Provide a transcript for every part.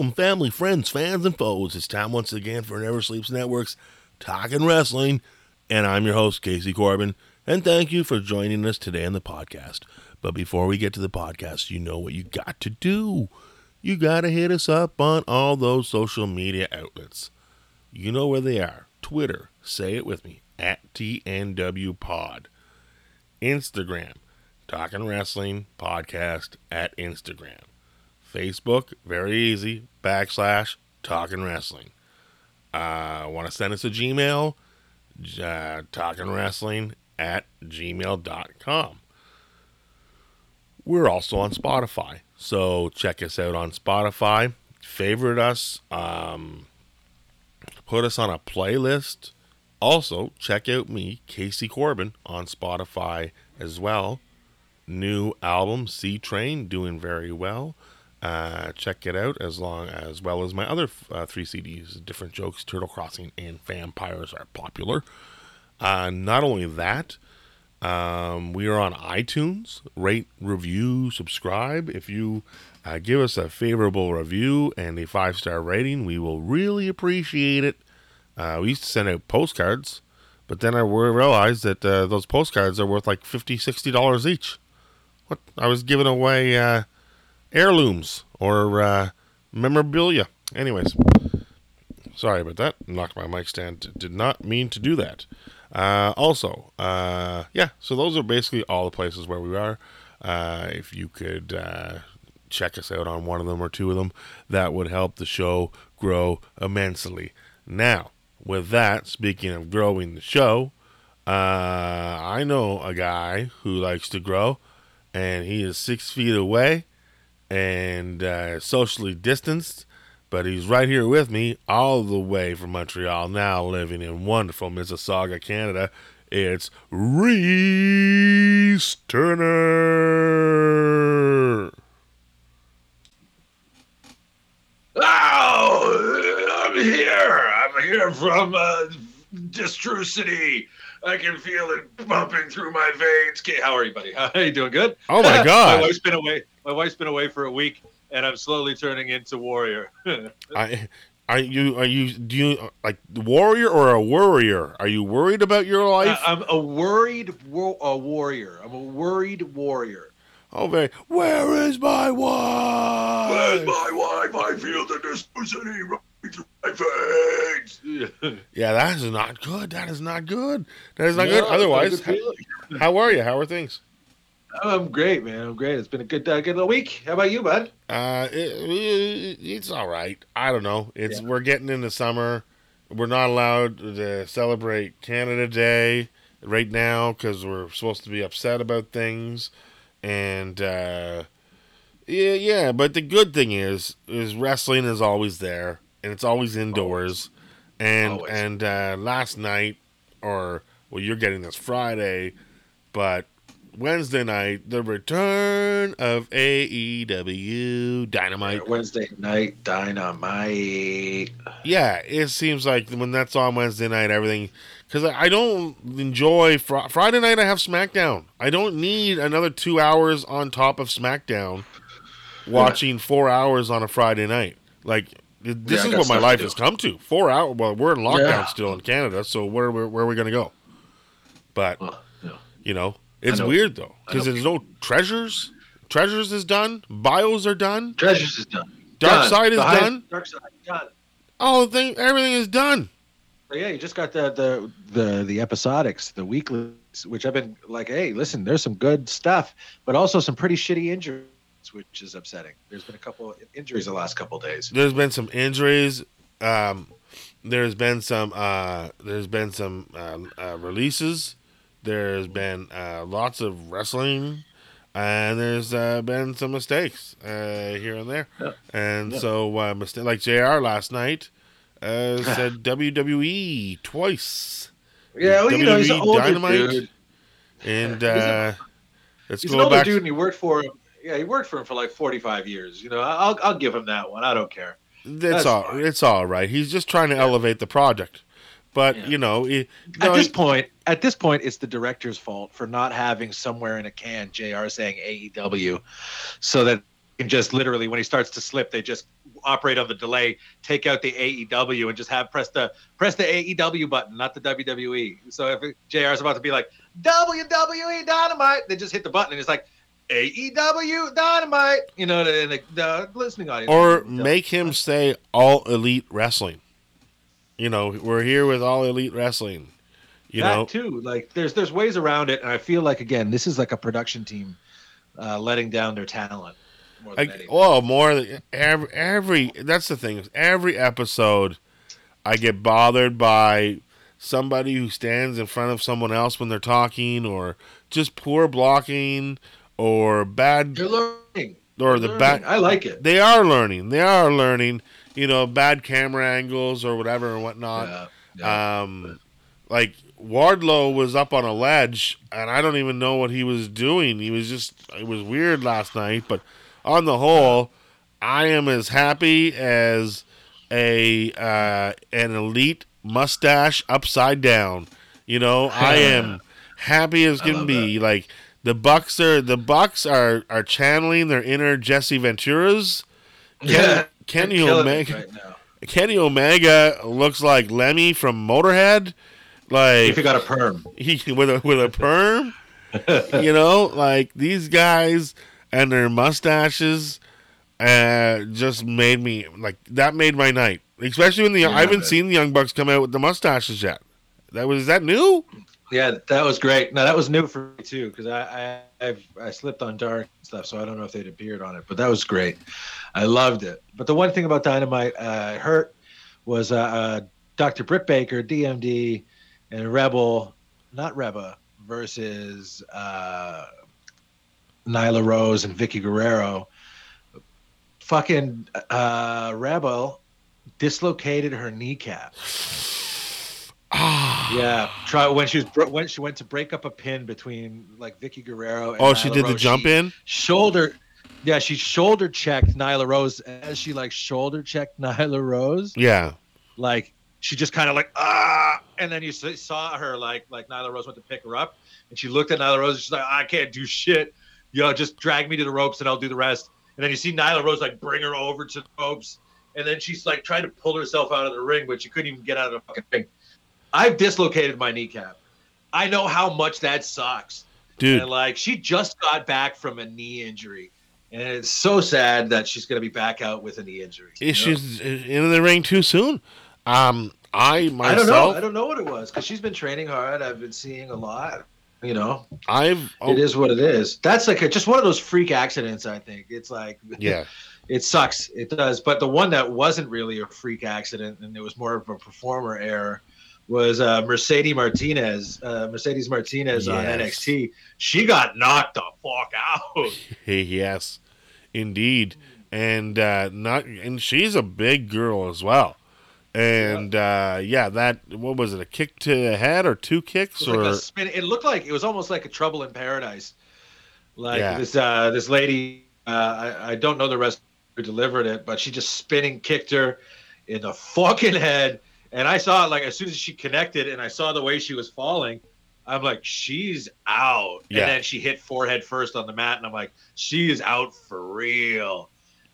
Welcome, family, friends, fans, and foes. It's time once again for Never Sleeps Network's Talking Wrestling, and I'm your host, Casey Corbin. And thank you for joining us today on the podcast. But before we get to the podcast, you know what you got to do. You got to hit us up on all those social media outlets. You know where they are Twitter, say it with me, at TNW Pod. Instagram, Talking Wrestling Podcast at Instagram. Facebook, very easy, backslash Talking Wrestling. Uh, Want to send us a Gmail? Uh, talking Wrestling at gmail.com. We're also on Spotify, so check us out on Spotify. Favorite us, um, put us on a playlist. Also, check out me, Casey Corbin, on Spotify as well. New album, C Train, doing very well. Uh, check it out as long as well as my other uh, three CDs. Different jokes, Turtle Crossing, and Vampires are popular. Uh, not only that, um, we are on iTunes. Rate, review, subscribe. If you uh, give us a favorable review and a five star rating, we will really appreciate it. Uh, we used to send out postcards, but then I realized that those postcards are worth like $50, $60 each. What? I was giving away heirlooms or uh, memorabilia. Anyways, sorry about that. Knocked my mic stand. Did not mean to do that. Uh, also, uh, yeah, so those are basically all the places where we are. Uh, if you could uh, check us out on one of them or two of them, that would help the show grow immensely. Now, with that, speaking of growing the show, uh, I know a guy who likes to grow, and he is six feet away and uh, socially distanced, but he's right here with me all the way from Montreal, now living in wonderful Mississauga, Canada. It's Reese Turner. Oh, I'm here. I'm here from uh, Distru City. I can feel it pumping through my veins. Okay, how are you, buddy? How are you doing? Good. Oh my God. my wife's been away. My wife's been away for a week, and I'm slowly turning into warrior. I, are you are you do you like warrior or a worrier? Are you worried about your uh, life? I'm a worried wo- a warrior. I'm a worried warrior. oh, very. Where is my wife? Where's my wife? I feel the City running through my veins. Yeah, that is not good. That is not good. That is not good. Otherwise, good feeling. how are you? How are things? I'm great, man. I'm great. It's been a good, uh, good little week. How about you, bud? Uh, it, it- it's all right. I don't know. It's Yeah. we're getting into summer. We're not allowed to celebrate Canada Day right now because we're supposed to be upset about things, and uh, yeah, yeah. But the good thing is, is wrestling is always there, and it's always indoors. And Always. and uh, last night, or well, you're getting this Friday, but Wednesday night, the return of AEW Dynamite. Wednesday night dynamite. Yeah, it seems like when that's on Wednesday night, everything. Because I don't enjoy fr- Friday night. I have SmackDown. I don't need another two hours on top of SmackDown, watching four hours on a Friday night. Like this Yeah, is what my life has come to. Four hours. Well, we're in lockdown Yeah. still in Canada, so where where, where are we gonna go? But yeah. you know, it's weird though because there's no treasures. Treasures is done. Bios are done. Treasures is done. Dark Done. Side is Behind- done. Dark side done. Oh, thing, everything is done. But yeah, you just got the the the the episodics, the weeklies, which I've been like, hey, listen, there's some good stuff, but also some pretty shitty injuries, which is upsetting. There's been a couple injuries the last couple days. There's been some injuries. Um, there's been some. Uh, there's been some uh, uh, releases. There's been uh, lots of wrestling. and there's uh, been some mistakes uh, here and there, Yeah. and Yeah. so uh, mistake like JR. last night uh, said WWE twice, Yeah, well, you know, he's an WWE older Dynamite. dude. and uh, let's He's an older back. dude, and he worked for him. Yeah, he worked for him for like 45 years. You know, I'll I'll give him that one. I don't care. It's That's all fine. it's all right. He's just trying to elevate the project, but Yeah. you know, he, At this he- point, at this point, it's the director's fault for not having somewhere in a can JR. saying AEW, so that he can just literally when he starts to slip, they just operate on the delay, take out the AEW, and just have press the press the AEW button, not the WWE. So if JR is about to be like WWE Dynamite, they just hit the button and it's like AEW Dynamite. You know, and the, the listening audience or make him say all elite wrestling. You know, we're here with all elite wrestling. You that know, too. Like there's there's ways around it, and I feel like again, this is like a production team uh, letting down their talent. More than anything. well, more than every, every that's the thing. Every episode, I get bothered by somebody who stands in front of someone else when they're talking, or just poor blocking, or bad, They're learning. or the Learning. bad. I like it. They are learning. They are learning. You know, bad camera angles or whatever and whatnot. Yeah, yeah. Um, like Wardlow was up on a ledge, and I don't even know what he was doing. He was just it was weird last night, but on the whole, I am as happy as a uh, an elite mustache upside down. You know, I am happy as can be. Like the Bucks are the Bucks are are channeling their inner Jesse Venturas. yeah. Kenny They're killing it Omega. right now. Kenny Omega looks like Lemmy from Motorhead. Like If you got a perm, he with a with a perm. you know, like these guys and their mustaches uh just made me like that made my night. Especially when the Yeah, I haven't man. seen the Young Bucks come out with the mustaches yet. That was is that new? yeah, that was great. No, that was new for me too because I I I've, I slipped on dark stuff, so I don't know if they'd appeared on it, but that was great. I loved it. But the one thing about Dynamite uh, hurt was uh, uh, Dr. Britt Baker, DMD, and Rebel, not Reba, versus uh, Nyla Rose and Vickie Guerrero. Fucking uh, Rebel dislocated her kneecap. Ah. Yeah, try when she was bro- when she went to break up a pin between like Vickie Guerrero. And Oh, she Nyla did the jump She in? Shoulder, yeah, she shoulder checked Nyla Rose as she like shoulder checked Nyla Rose. Yeah. Like she just kind of like ah, and then you saw her like like Nyla Rose went to pick her up, and she looked at Nyla Rose. and She's like, I can't do shit. Yo, just drag me to the ropes and I'll do the rest. And then you see Nyla Rose like bring her over to the ropes, and then she's like trying to pull herself out of the ring, but she couldn't even get out of the fucking ring. I've dislocated my kneecap. I know how much that sucks. Dude, And like she just got back from a knee injury. And it's so sad that she's gonna be back out with a knee injury. you know? she's in the ring too soon. Um I myself I don't know. I don't know what it was because she's been training hard. I've been seeing a lot. You know, I've oh, it is what it is. That's like a, just one of those freak accidents. I think it's like yeah. it sucks. It does. But the one that wasn't really a freak accident and it was more of a performer error was uh, Mercedes Martinez. Uh, Mercedes Martinez on NXT. She got knocked the fuck out. Yes, indeed, and uh, not and she's a big girl as well. And uh, yeah, that what was it? A kick to the head or two kicks It, or like spin, it looked like it was almost like a Trouble in Paradise. Like Yeah. this uh, this lady, uh, I, I don't know the rest who delivered it, but she just spinning kicked her in the fucking head. And I saw like as soon as she connected, and I saw the way she was falling. I'm like, she's out. Yeah. And then she hit forehead first on the mat, and I'm like, she is out for real.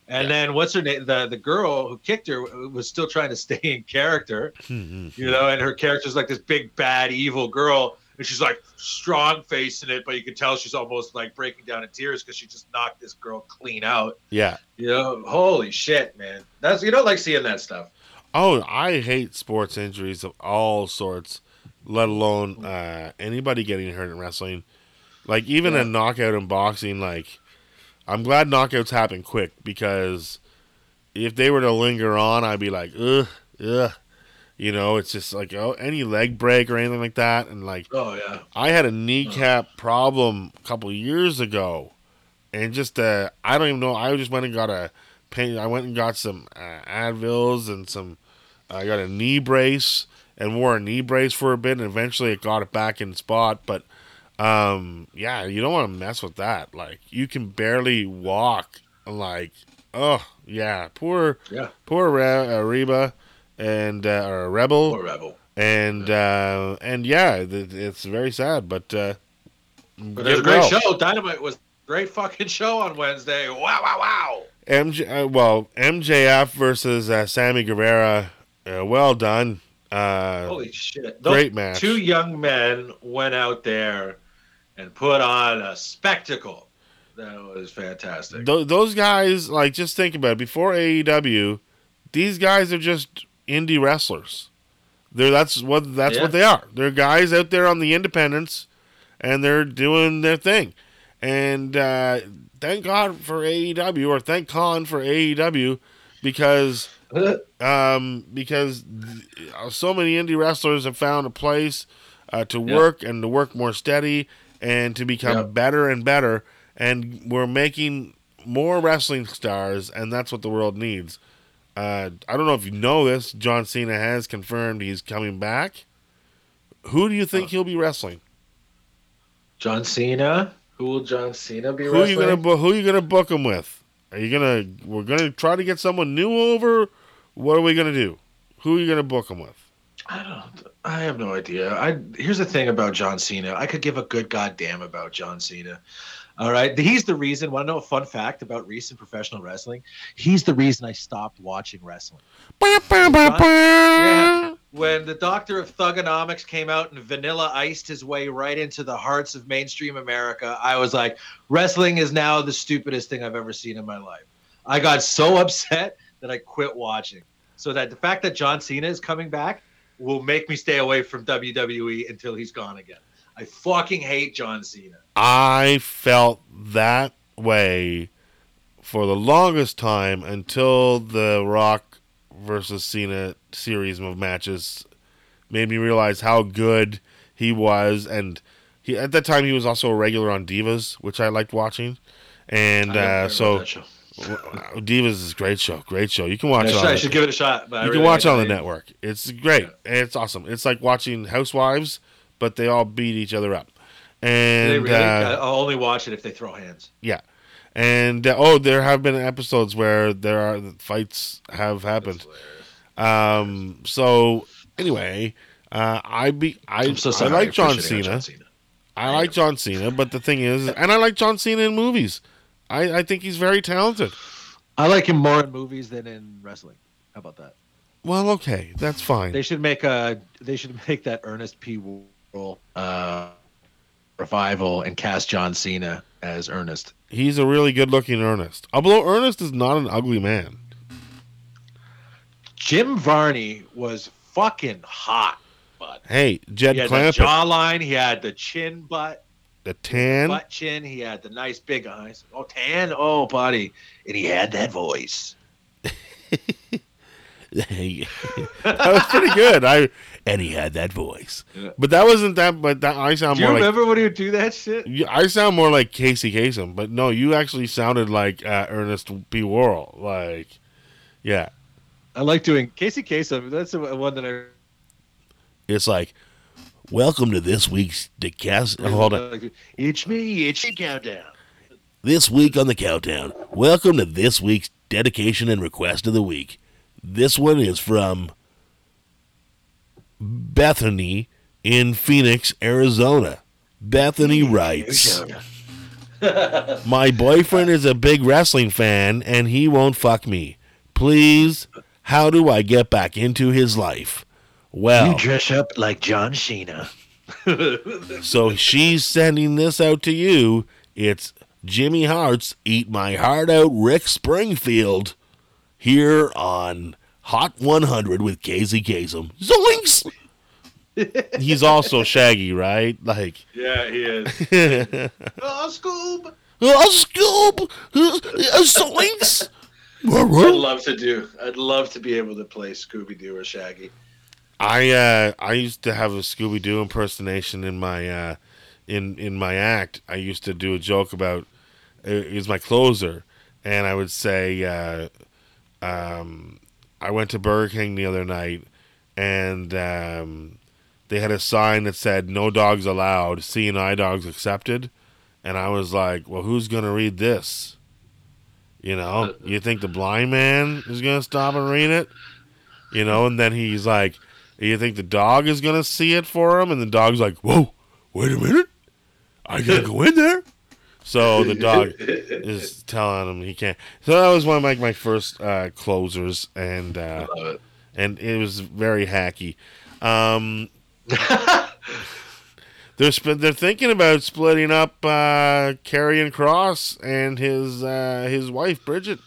And Yeah. then what's her name? The the girl who kicked her was still trying to stay in character Hmm, you know, and her character's like this big bad evil girl, and she's like strong facing it, but you can tell she's almost like breaking down in tears because she just knocked this girl clean out. yeah. You know, holy shit, man, that's you don't like seeing that stuff. Oh, I hate sports injuries of all sorts, let alone uh, anybody getting hurt in wrestling. Like even Yeah. a knockout in boxing, like I'm glad knockouts happen quick because if they were to linger on, I'd be like, ugh, ugh. You know, it's just like oh, any leg break or anything like that, and like Oh yeah, I had a kneecap problem a couple years ago, and just uh, I don't even know. I just went and got a pain. I went and got some uh, Advils and some. I got a knee brace and wore a knee brace for a bit, and eventually it got it back in spot. But um, yeah, you don't want to mess with that. Like you can barely walk. Like oh yeah, poor Yeah. poor Re- uh, Reba and uh, or Rebel Or Rebel. and uh, and yeah, th- it's very sad. But uh, But it was a great well. show. Dynamite was a great fucking show on Wednesday. Wow, wow, wow. MJ, uh, well, MJF versus uh, Sammy Guevara. Uh, well done. Uh, Holy shit. great match. Two young men went out there and put on a spectacle. That was fantastic. th- those guys, like, just think about it. Before AEW, these guys are just indie wrestlers. They're that's what that's Yeah. what they are. They're guys out there on the independents, and they're doing their thing. And uh, thank God for AEW, or thank Khan for AEW, because um, because so many indie wrestlers have found a place uh, to Yeah. work and to work more steady and to become Yeah. better and better. And we're making more wrestling stars, and that's what the world needs. Uh, I don't know if you know this. John Cena has confirmed he's coming back. Who do you think he'll be wrestling? John Cena. Who will John Cena be Who are you gonna bu- Who are you gonna book him with? Are you gonna? We're gonna try to get someone new over. What are we gonna do? Who are you gonna book him with? I don't. I have no idea. I here's the thing about John Cena. I could give a good goddamn about John Cena. All right, he's the reason. Want to know a fun fact about recent professional wrestling? He's the reason I stopped watching wrestling. Yeah. When the Doctor of Thugonomics came out and Vanilla iced his way right into the hearts of mainstream America, I was like, wrestling is now the stupidest thing I've ever seen in my life. I got so upset that I quit watching. So that the fact that John Cena is coming back will make me stay away from WWE until he's gone again. I fucking hate John Cena. I felt that way for the longest time until the Rock versus Cena series of matches made me realize how good he was, and he at that time he was also a regular on Divas, which I liked watching, and I uh, so Divas is a great show, great show. You can watch I it. on I the- should give it a shot. I you really can watch it on the network. It's great. It's awesome. It's like watching Housewives, but they all beat each other up. And They really, uh, I'll only watch it if they throw hands. yeah, and uh, oh, there have been episodes where there are fights have happened. Um. So anyway, uh, I be I I'm so I like John Cena. John Cena. I like John Cena, but the thing is, and I like John Cena in movies. I I think he's very talented. I like him more in movies than in wrestling. How about that? Well, okay, that's fine. They should make a. They should make that Ernest P. Worrell uh, revival and cast John Cena as Ernest. He's a really good-looking Ernest. Although Ernest is not an ugly man. Jim Varney was fucking hot, but Hey, Jed he had the jawline. He had the chin butt, the tan. butt chin. He had the nice big eyes. Oh, tan. Oh, buddy, and he had that voice. That was pretty good. I and he had that voice, Yeah. but that wasn't that. But that I sound Do you more like remember when he would do that shit? I sound more like Casey Kasem. But no, you actually sounded like uh, Ernest P. Worrell. Like, yeah, I like doing Casey Kasem. That's the one that I. it's like, welcome to this week's Decast. hold on, It's me. It's your countdown. this week on the countdown. Welcome to this week's dedication and request of the week. This one is from Bethany in Phoenix, Arizona. Bethany writes. My boyfriend is a big wrestling fan and he won't fuck me. Please, how do I get back into his life? Well, you dress up like John Cena. so she's sending this out to you. It's Jimmy Hart's Eat My Heart Out Rick Springfield here on Hot 100 with Casey Kasem. Zoinks! He's also Shaggy, right? Like, Yeah, he is. oh, Scoob! oh, Scoob. Uh, Scoob! Uh, Zoinks! I'd love to do. I'd love to be able to play Scooby Doo or Shaggy. I uh I used to have a Scooby Doo impersonation in my uh in in my act. I used to do a joke about it was my closer, and I would say, uh, um, I went to Burger King the other night, and um, they had a sign that said "No dogs allowed, seeing eye dogs accepted," and I was like, "Well, who's gonna read this?" You know, you think the blind man is gonna stop and read it? You know, and then he's like, "You think the dog is gonna see it for him?" And the dog's like, "Whoa, wait a minute, I gotta go in there." So the dog is telling him he can't. So that was one of like my first uh, closers, and uh, it. and it was very hacky. Um, they're sp- they're thinking about splitting up uh, Karrion Kross and his uh, his wife Bridget.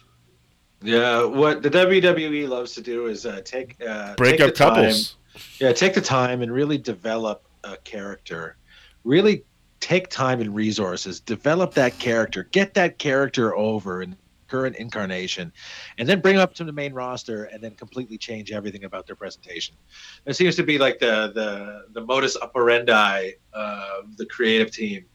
Yeah, what the WWE loves to do is uh, take uh, Break take up the time- couples. yeah, take the time and really develop a character. Really take time and resources, develop that character, get that character over in current incarnation, and then bring them up to the main roster and then completely change everything about their presentation. It seems to be like the the the modus operandi of the creative team.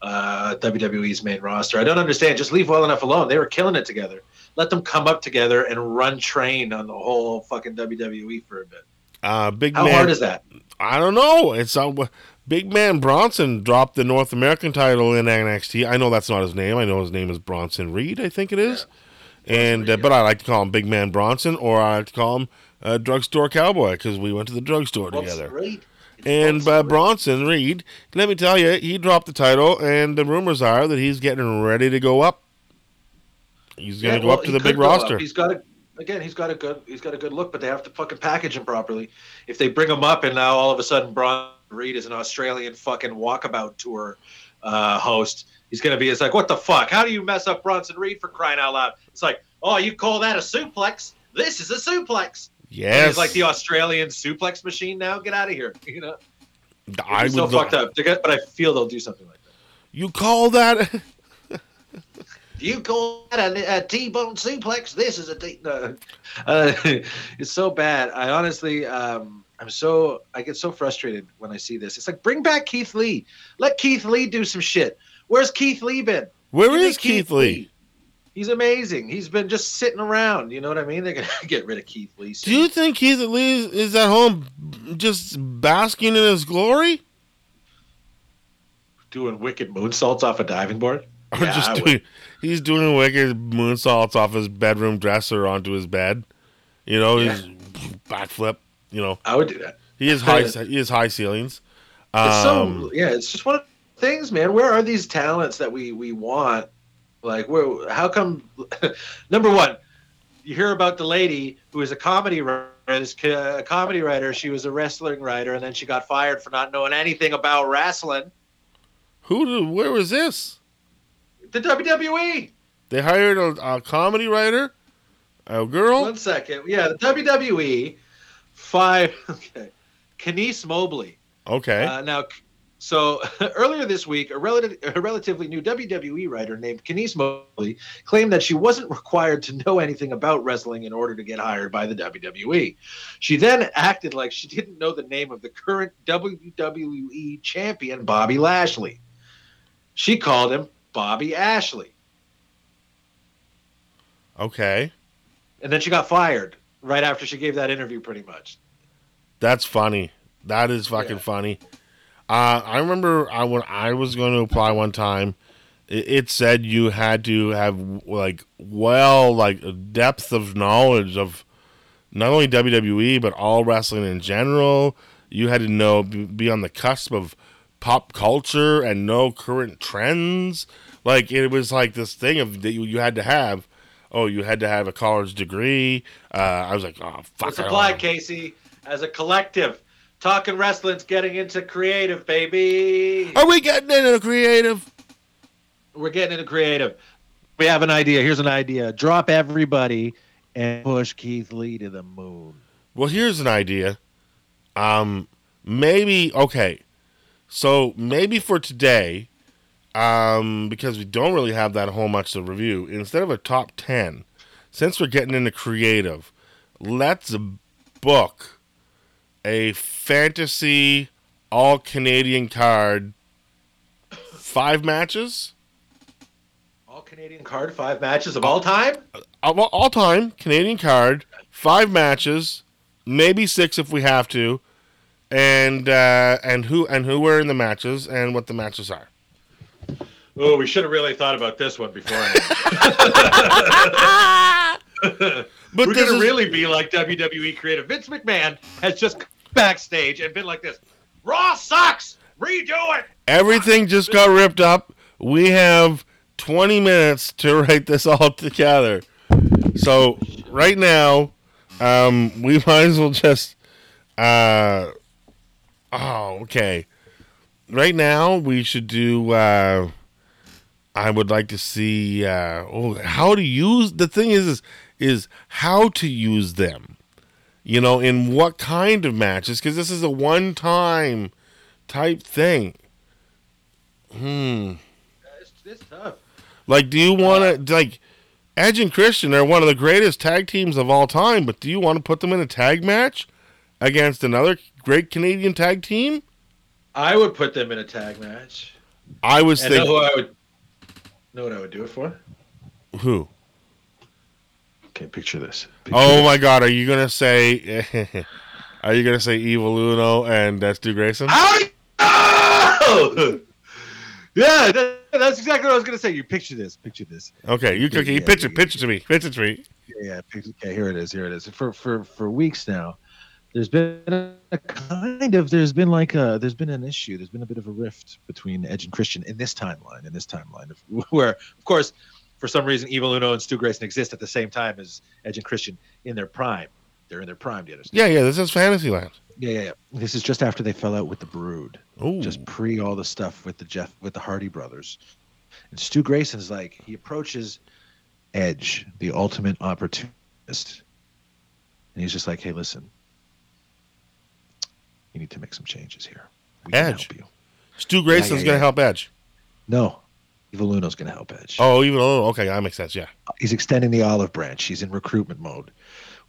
Uh, WWE's main roster. I don't understand. Just leave well enough alone. They were killing it together. Let them come up together and run train on the whole fucking WWE for a bit. Uh, big How man. hard is that? I don't know. It's uh, Big Man Bronson dropped the North American title in NXT. I know that's not his name. I know his name is Bronson Reed. I think it is. And uh, but I like to call him Big Man Bronson, or I like to call him uh, Drugstore Cowboy because we went to the drugstore together. Great. It's And awesome. uh, Bronson Reed, let me tell you, he dropped the title, and the rumors are that he's getting ready to go up. He's going to Yeah, go well, up to the big go up. roster. He's got a again. He's got a good. He's got a good look, but they have to fucking package him properly. If they bring him up and now all of a sudden Bron Reed is an Australian fucking walkabout tour uh, host, he's gonna be. It's like, what the fuck? How do you mess up Bronson Reed for crying out loud? It's like, oh, you call that a suplex? This is a suplex. Yes, He's like the Australian suplex machine now. Get out of here. You know, I It's would. so fucked up. But I feel they'll do something like that. You call that? You call that a, a T-bone suplex? This is a T. No. Uh, it's so bad. I honestly, um, I'm so I get so frustrated when I see this. It's like bring back Keith Lee. Let Keith Lee do some shit. Where's Keith Lee been? Where Give is Keith Lee? He's amazing. He's been just sitting around. You know what I mean? They're gonna get rid of Keith Lee. Do you think Keith Lee is at home just basking in his glory? doing wicked moonsaults off a diving board? Or Yeah, just doing he's doing wicked moonsaults off his bedroom dresser onto his bed. You know, Yeah. his backflip. You know, I would do that. he has high he has high ceilings. It's Um, so yeah, it's just one of the things, man. Where are these talents that we we want? Like, where? How come? number one, you hear about the lady who is a comedy writer. is A comedy writer. She was a wrestling writer, and then she got fired for not knowing anything about wrestling. who? Where was this? The WWE. They hired a, a comedy writer, a girl. One second. Yeah, the WWE. Five. Okay. Kenise Mobley. Okay, Uh, now, so earlier this week, a, relative, a relatively new WWE writer named Kenise Mobley claimed that she wasn't required to know anything about wrestling in order to get hired by the WWE. She then acted like she didn't know the name of the current WWE champion, Bobby Lashley. She called him Bobby Ashley. okay, And then she got fired right after she gave that interview, pretty much. that's funny. That is fucking Yeah. funny. Uh, I remember I, when I was going to apply one time, it, it said you had to have like well like a depth of knowledge of not only WWE but all wrestling in general. You had to know be on the cusp of pop culture and know current trends. Like it was like this thing of that you, you had to have. Oh, you had to have a college degree. Uh, I was like, oh fuck. Let's apply. Casey, as a collective. Talking wrestling's getting into creative, baby. Are we getting into creative? We're getting into creative. We have an idea. Here's an idea. Drop everybody and push Keith Lee to the moon. Well, here's an idea. Um, maybe okay. So maybe for today, um, because we don't really have that whole much to review, instead of a top ten, since we're getting into creative, let's book a fantasy all Canadian card five matches. All Canadian card, five matches of all time. all, all time Canadian card, five matches, maybe six if we have to, and uh, and who and who were in the matches and what the matches are. Oh, we should have really thought about this one before. But We're gonna is, really be like WWE creative. Vince McMahon has just come backstage and been like this. Raw sucks. Redo it. everything just got ripped up. We have 20 minutes to write this all together. So right now, um, we might as well just. Uh, oh, okay. Right now, we should do. Uh, I would like to see. Uh, oh, how to use the thing is, is is how to use them. You know, in what kind of matches? Because this is a one-time type thing. Hmm. It's, it's tough. Like, do you want to like Edge and Christian are one of the greatest tag teams of all time, but do you want to put them in a tag match against another great Canadian tag team? I would put them in a tag match. I was And thinking I would know what I would do it for? who? Okay, picture this. Picture Oh this. my God, are you gonna say? are you gonna say Evil Uno and uh, Stu Grayson? Oh! Yeah, that, that's exactly what I was gonna say. You picture this. Picture this. Okay, you okay, you Yeah, picture yeah, picture to me, picture to me. Yeah, yeah. pic- Okay, here it is. Here it is. For for for weeks now, there's been a kind of there's been like a there's been an issue. There's been a bit of a rift between Edge and Christian in this timeline. In this timeline, of, where of course, for some reason, Evil Uno and Stu Grayson exist at the same time as Edge and Christian in their prime. They're in their prime. You understand? Yeah, yeah, this is Fantasyland. Yeah, yeah, yeah. This is just after they fell out with the Brood. Oh, just pre all the stuff with the Jeff with the Hardy brothers. And Stu Grayson's like he approaches Edge, the ultimate opportunist, and he's just like, "Hey, listen, you need to make some changes here. We can Edge. help you." Stu Grayson's yeah, gonna yeah. help Edge. No, Evil Uno's going to help Edge. Oh, even oh, okay, that makes sense. Yeah. He's extending the olive branch. He's in recruitment mode.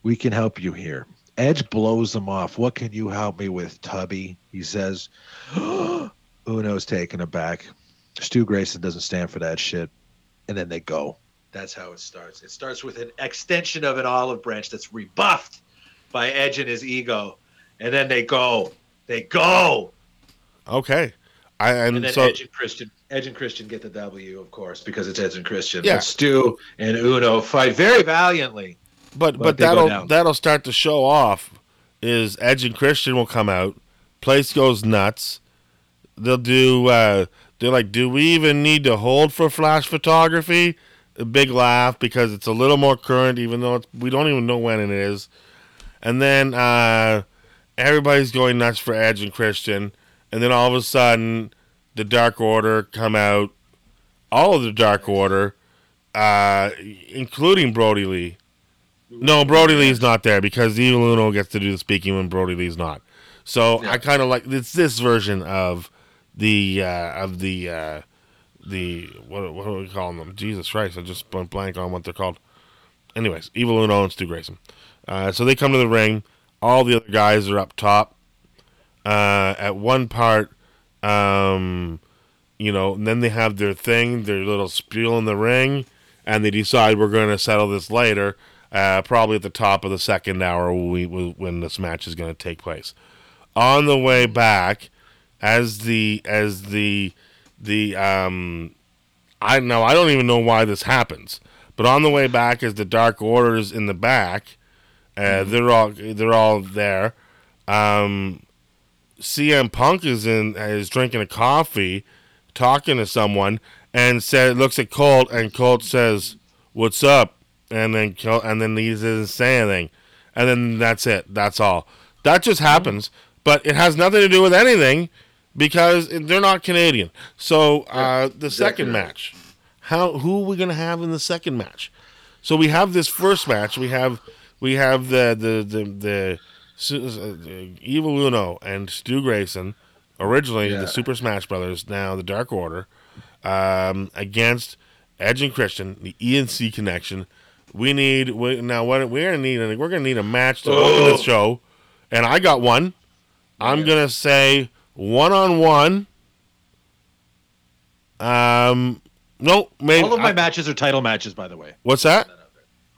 We can help you here. Edge blows them off. What can you help me with, Tubby? He says. Uno's taken aback. Stu Grayson doesn't stand for that shit. And then they go. That's how it starts. It starts with an extension of an olive branch that's rebuffed by Edge and his ego. And then they go. They go. Okay. I and, And then so Edge and Christian Edge and Christian get the W, of course, because it's Edge and Christian. Yeah. But Stu and Uno fight very valiantly. But But but that'll that'll start to show off. Is Edge and Christian will come out, place goes nuts. They'll do. Uh, they're like, do we even need to hold for flash photography? A big laugh because it's a little more current, even though it's, we don't even know when it is. And then uh, everybody's going nuts for Edge and Christian, and then all of a sudden, the Dark Order come out. All of the Dark Order, uh, including Brodie Lee. No, Brodie Lee's not there because Evil Uno gets to do the speaking when Brodie Lee's not. So I kind of like it's this version of the uh, of the uh, the what what are we calling them? Jesus Christ! I just went blank on what they're called. Anyways, Evil Uno and Stu Grayson. Uh, so they come to the ring. All the other guys are up top. Uh, at one part, um, you know, and then they have their thing, their little spiel in the ring, and they decide we're going to settle this later, uh, probably at the top of the second hour when, we, when this match is going to take place. On the way back, as the as the the um, I know I don't even know why this happens, but on the way back, as the Dark Orders in the back, uh, they're all they're all there. Um, CM Punk is in is drinking a coffee, talking to someone, and said looks at Colt, and Colt says, "What's up?" And then Colt, and then he doesn't say anything, and then that's it. That's all. That just happens, but it has nothing to do with anything because they're not Canadian. So uh, the second match, how who are we gonna have in the second match? So we have this first match. We have we have the the the the, Su- uh, Evil Uno and Stu Grayson, originally Yeah. the Super Smash Brothers, now the Dark Order, um, against Edge and Christian, the ENC connection. We need we, now what we're gonna need. We're gonna need a match to open Oh. this show, and I got one. I'm gonna say one on one. Um, No, maybe. All of my I- matches are title matches, by the way. what's that?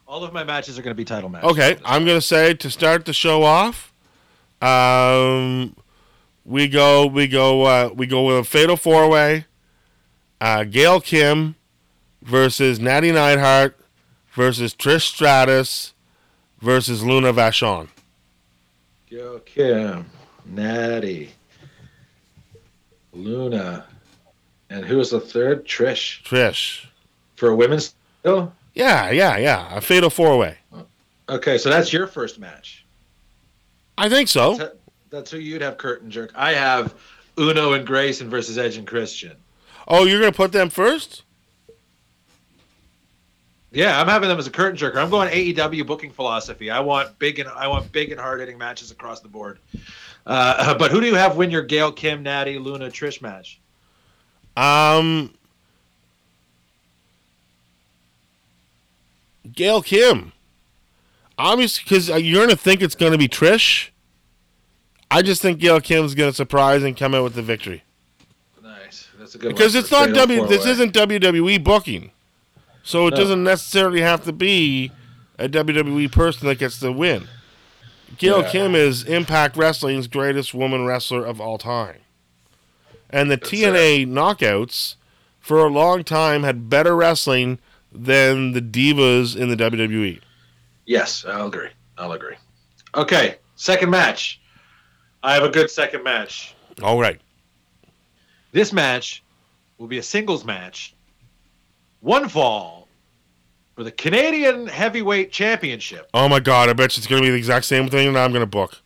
All of my matches are going to be title matches. Okay, I'm gonna say to start the show off, um, we go, we go, uh, we go with a fatal four way. Uh, Gail Kim versus Natty Neidhart versus Trish Stratus versus Luna Vachon. Gail Kim, Natty, Luna, and who is the third? Trish Trish. for a women's title. Yeah, yeah, yeah. A fatal four way. Okay, so that's your first match. I think so. That- That's who you'd have curtain jerk. I have Uno and Grayson versus Edge and Christian. Oh, you're gonna put them first? Yeah, I'm having them as a curtain jerker. I'm going AEW booking philosophy. I want big and I want big and hard hitting matches across the board. Uh, but who do you have win your Gail Kim, Natty, Luna, Trish match? Um, Gail Kim. Obviously, because uh, you're gonna think it's gonna be Trish. I just think Gail Kim's gonna surprise and come out with the victory Nice, that's a good because one it's not W. This isn't WWE booking, so it No. doesn't necessarily have to be a WWE person that gets the win. Gail Yeah. Kim is Impact Wrestling's greatest woman wrestler of all time, and the TNA knockouts for a long time had better wrestling than the divas in the. WWE. Yes, I'll agree. I'll agree. Okay, second match. I have a good second match. All right. This match will be a singles match. One fall for the Canadian Heavyweight Championship. Oh my God! I bet it's going to be the exact same thing that I'm going to book.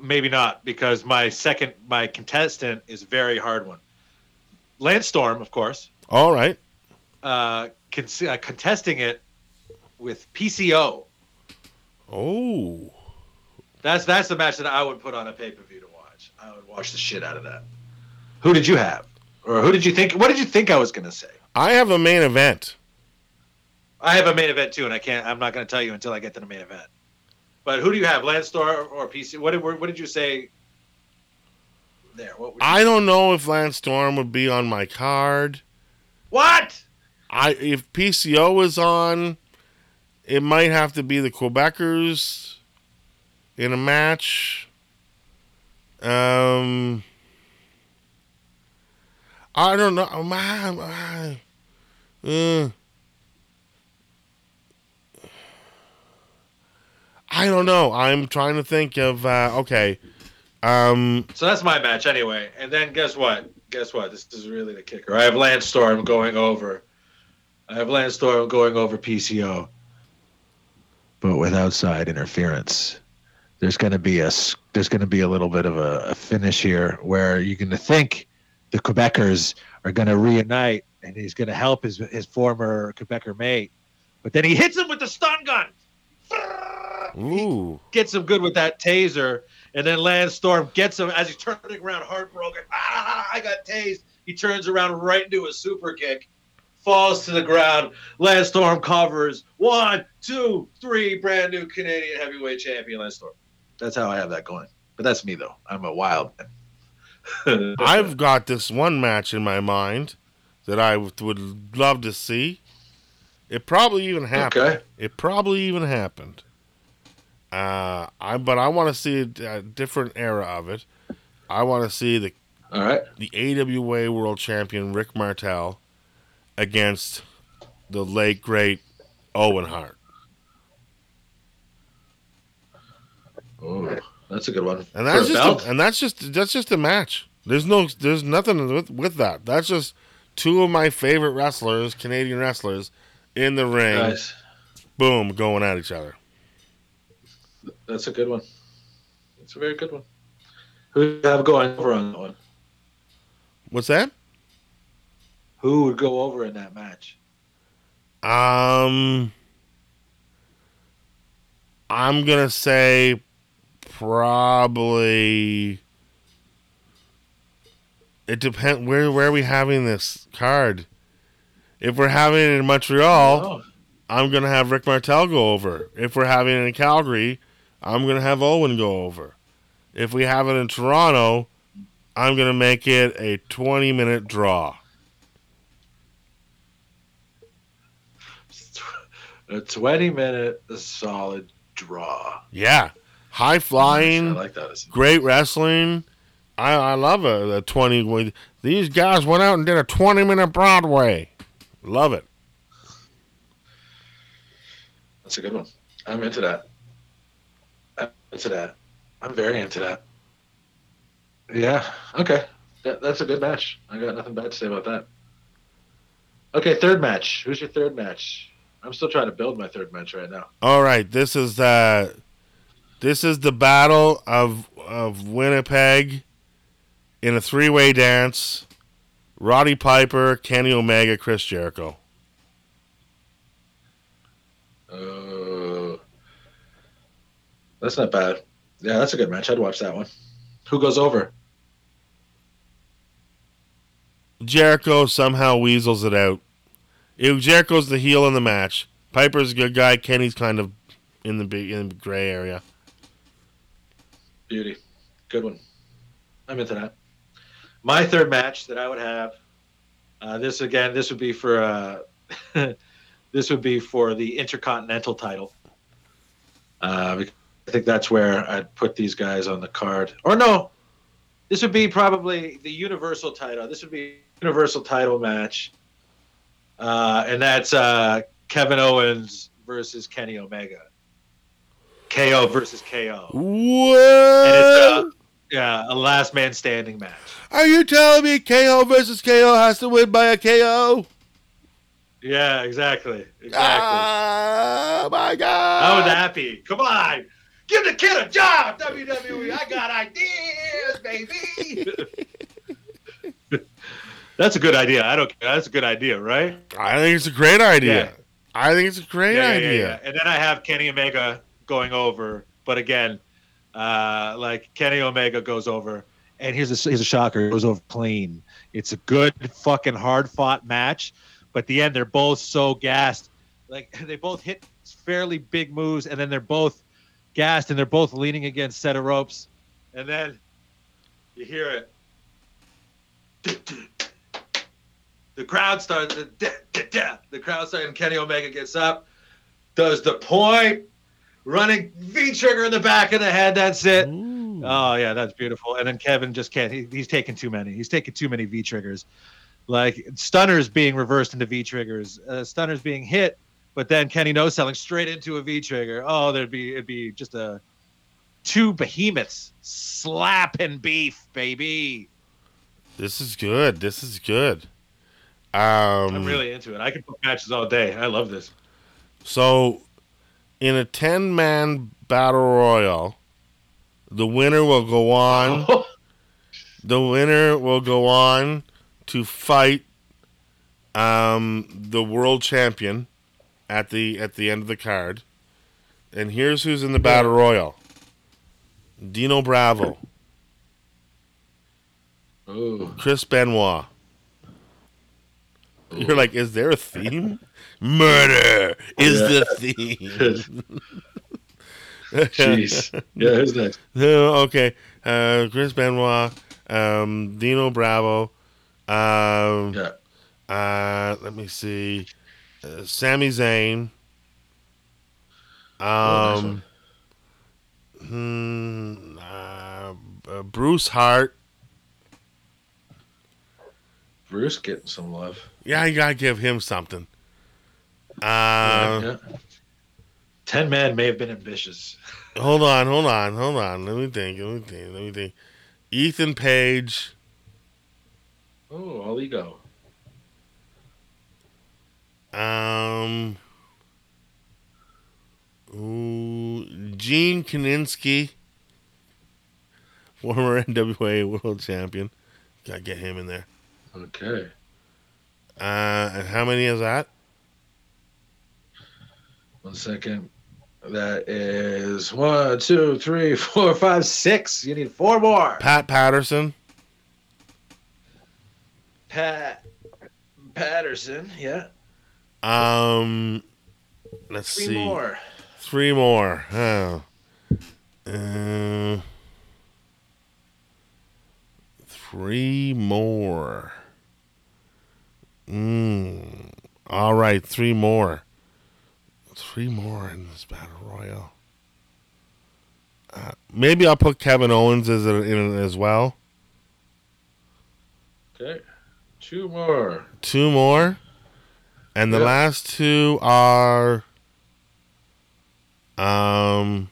Maybe not, because my second, my contestant is a very hard one. Lance Storm, of course, All right. uh, con- uh, contesting it with PCO. Oh. That's that's the match that I would put on a pay per view to watch. I would watch the shit out of that. Who did you have, or who did you think? What did you think I was going to say? I have a main event. I have a main event too, and I can't. I'm not going to tell you until I get to the main event. But who do you have, Lance Storm or PC? What did what did you say? There. What? I don't know if Lance Storm would be on my card. what? I if PCO is on, it might have to be the Quebecers in a match. Um, I don't know. I- I- uh, I don't know. I'm trying to think of. Uh, okay. Um, So that's my match anyway. And then guess what? Guess what? This is really the kicker. I have Lance Storm going over. I have Lance Storm going over PCO. But with outside interference, there's going to be a there's going to be a little bit of a, a finish here where you're going to think the Quebecers are going to reunite and he's going to help his his former Quebecer mate. But then he hits him with the stun gun. ooh. gets him good with that taser, and then Lance Storm gets him as he's turning around, heartbroken. Ah, I got tased. He turns around right into a super kick, falls to the ground. Lance Storm covers. One, two, three. Brand new Canadian heavyweight champion, Lance Storm. That's how I have that going. But that's me though. I'm a wild man. I've got this one match in my mind that I would love to see. It probably even happened. Okay. It probably even happened. Uh, I but I want to see a, a different era of it. I want to see the All right. the AWA World Champion Rick Martel against the late great Owen Hart. Oh, that's a good one. And that's For just a, and that's just that's just a match. There's no there's nothing with with that. That's just two of my favorite wrestlers, Canadian wrestlers, in the ring. nice. Boom, going at each other. That's a good one. That's a very good one. Who do you have going over on that one? What's that? Who would go over in that match? Um, I'm gonna say probably. It depends where where are we having this card. If we're having it in Montreal, Oh, I'm gonna have Rick Martel go over. If we're having it in Calgary, I'm gonna have Owen go over. If we have it in Toronto, I'm gonna make it a 20 minute draw. A 20 minute solid draw. Yeah, high I flying, like that. great wrestling. I I love it. The twenty. These guys went out and did a twenty minute Broadway. Love it. That's a good one. I'm into that. I'm into that. I'm very into that. Yeah. Okay. That, that's a good match. I got nothing bad to say about that. Okay, third match. Who's your third match? I'm still trying to build my third match right now. All right, this is the this is the battle of of Winnipeg in a three way dance. Roddy Piper, Kenny Omega, Chris Jericho. Uh, that's not bad. Yeah, that's a good match. I'd watch that one. Who goes over? Jericho somehow weasels it out. Jericho's the heel in the match. Piper's a good guy. Kenny's kind of in the big in the gray area. Beauty. Good one. I'm into that. My third match that I would have. Uh, this again. This would be for. Uh, this would be for the Intercontinental title. Uh, I think that's where I'd put these guys on the card. Or no, this would be probably the Universal title. This would be Universal title match, uh, and that's uh, Kevin Owens versus Kenny Omega. KO versus KO. What? Uh, yeah, a last man standing match. Are you telling me KO versus KO has to win by a KO? Yeah, exactly. Exactly. Oh my god! How would that be? Come on. Give the kid a job, WWE. I got ideas, baby. That's a good idea. I don't care. That's a good idea, right? I think it's a great idea. Yeah. I think it's a great Yeah, yeah, idea. yeah. And then I have Kenny Omega going over, but again, uh, like Kenny Omega goes over, and here's a here's a shocker. It goes over clean. It's a good fucking hard fought match, but at the end they're both so gassed. Like they both hit fairly big moves, and then they're both gassed, and they're both leaning against set of ropes, and then you hear it. The crowd starts. The, the crowd starts, and Kenny Omega gets up, does the point, running V trigger in the back of the head. That's it. Ooh. Oh yeah, that's beautiful. And then Kevin just can't. He, he's taking too many. He's taking too many V triggers, like stunners being reversed into V triggers, uh, stunners being hit, but then Kenny no selling straight into a V trigger. Oh, there'd be it'd be just a two behemoths slapping beef, baby. This is good. This is good. Um, I'm really into it. I can put matches all day. I love this. So, in a 10 man battle royal, the winner will go on. The winner will go on to fight um, the world champion at the at the end of the card. And here's who's in the battle royal: Dino Bravo, Ooh. Chris Benoit. You're like, is there a theme? Murder is the theme. Jeez. Yeah, who's next? Uh, okay, uh, Chris Benoit, um, Dino Bravo. Um, Yeah. uh, let me see, uh, Sami Zayn. Oh, Um, hmm, uh, uh, Bruce Hart. Bruce getting some love. Yeah, you gotta give him something. Uh, yeah. Ten man may have been ambitious. hold on, hold on, hold on. Let me think. Let me think. Let me think. Ethan Page. Oh, all ego. Um. Ooh, Gene Kiniski, former NWA World Champion. Gotta get him in there. Okay. Uh, and how many is that? One second. That is one, two, three, four, five, six. You need four more. Pat Patterson. Pat Patterson. Yeah. Um, let's Three see. more. Three more. Oh. Uh, three more. Mm. All right, three more. three more in this battle royal. Uh, maybe I'll put Kevin Owens as a, in as well. Okay. Two more. Two more, and the Yeah. last two are um.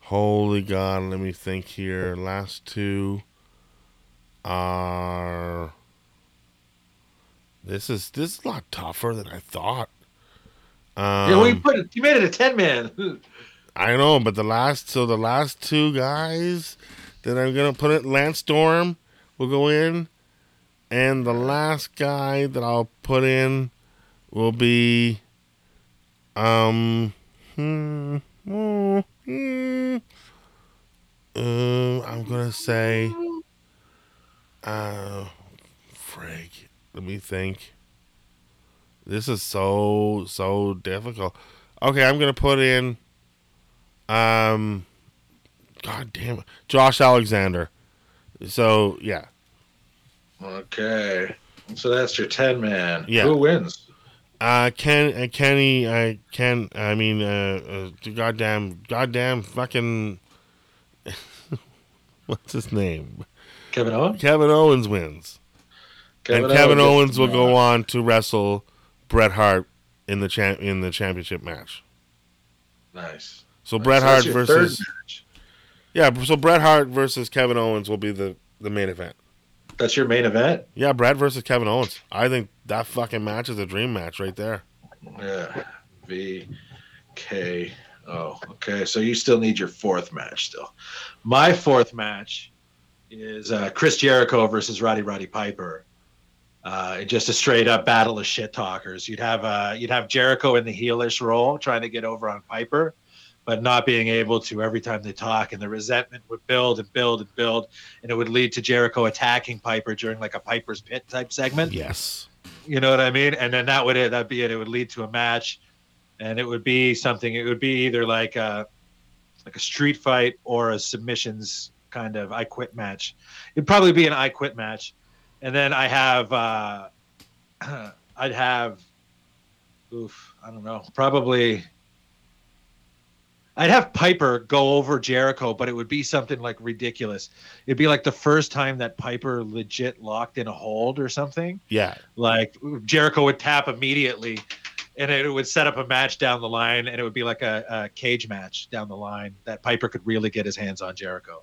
Holy God! Let me think here. Last two are. This is this is a lot tougher than I thought. Um, yeah, we put it, you made it a ten man. I know, but the last so the last two guys that I'm gonna put it Lance Storm will go in, and the last guy that I'll put in will be um hmm, hmm, hmm, um I'm gonna say uh Frank, Let me think. This is so so difficult. Okay, I'm gonna put in um, God damn it, Josh Alexander. So yeah, okay. So that's your ten man. Yeah. Who wins? uh, Ken, uh, Kenny, I Ken, I mean, uh, uh, goddamn, goddamn, fucking, what's his name? Kevin Owens. Kevin Owens wins, and Kevin Owens will go on to wrestle Bret Hart in the champ in the championship match. Nice. So Bret Hart third versus yeah, so Bret Hart versus Kevin Owens will be the the main event. That's your main event. Yeah, Brad versus Kevin Owens. I think that fucking match is a dream match right there. Yeah. V K O. Okay, so you still need your fourth match still. My fourth match is uh, Chris Jericho versus Roddy Roddy Piper. Uh, just a straight up battle of shit talkers. You'd have uh, you'd have Jericho in the heelish role, trying to get over on Piper, but not being able to every time they talk, and the resentment would build and build and build, and it would lead to Jericho attacking Piper during like a Piper's Pit type segment. Yes. You know what I mean? And then that would it. That'd be it. It would lead to a match, and it would be something. It would be either like a like a street fight or a submissions kind of I quit match. It'd probably be an I quit match, and then I have uh, I'd have oof I don't know probably. I'd have Piper go over Jericho, but it would be something like ridiculous. It'd be like the first time that Piper legit locked in a hold or something Yeah. like Jericho would tap immediately and it would set up a match down the line and it would be like a, a cage match down the line that Piper could really get his hands on Jericho.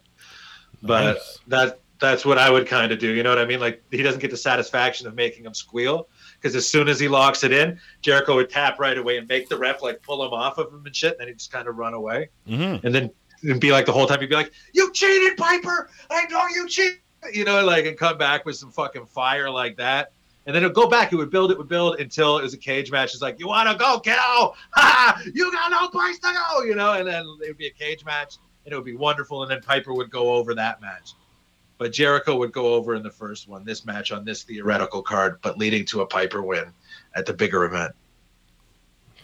But Nice. that that's what I would kind of do. You know what I mean? Like he doesn't get the satisfaction of making him squeal because as soon as he locks it in, Jericho would tap right away and make the ref like pull him off of him and shit. And then he'd just kind of run away Mm-hmm. and then it'd be like the whole time he'd be like, "You cheated, Piper! I know you cheated!" You know, like and come back with some fucking fire like that, and then it'd go back. It would build. It would build until it was a cage match. It's like, "You want to go, kiddo? Ha! You got no place to go!" You know, and then it would be a cage match, and it would be wonderful. And then Piper would go over that match, but Jericho would go over in the first one. This match on this theoretical card, but leading to a Piper win at the bigger event.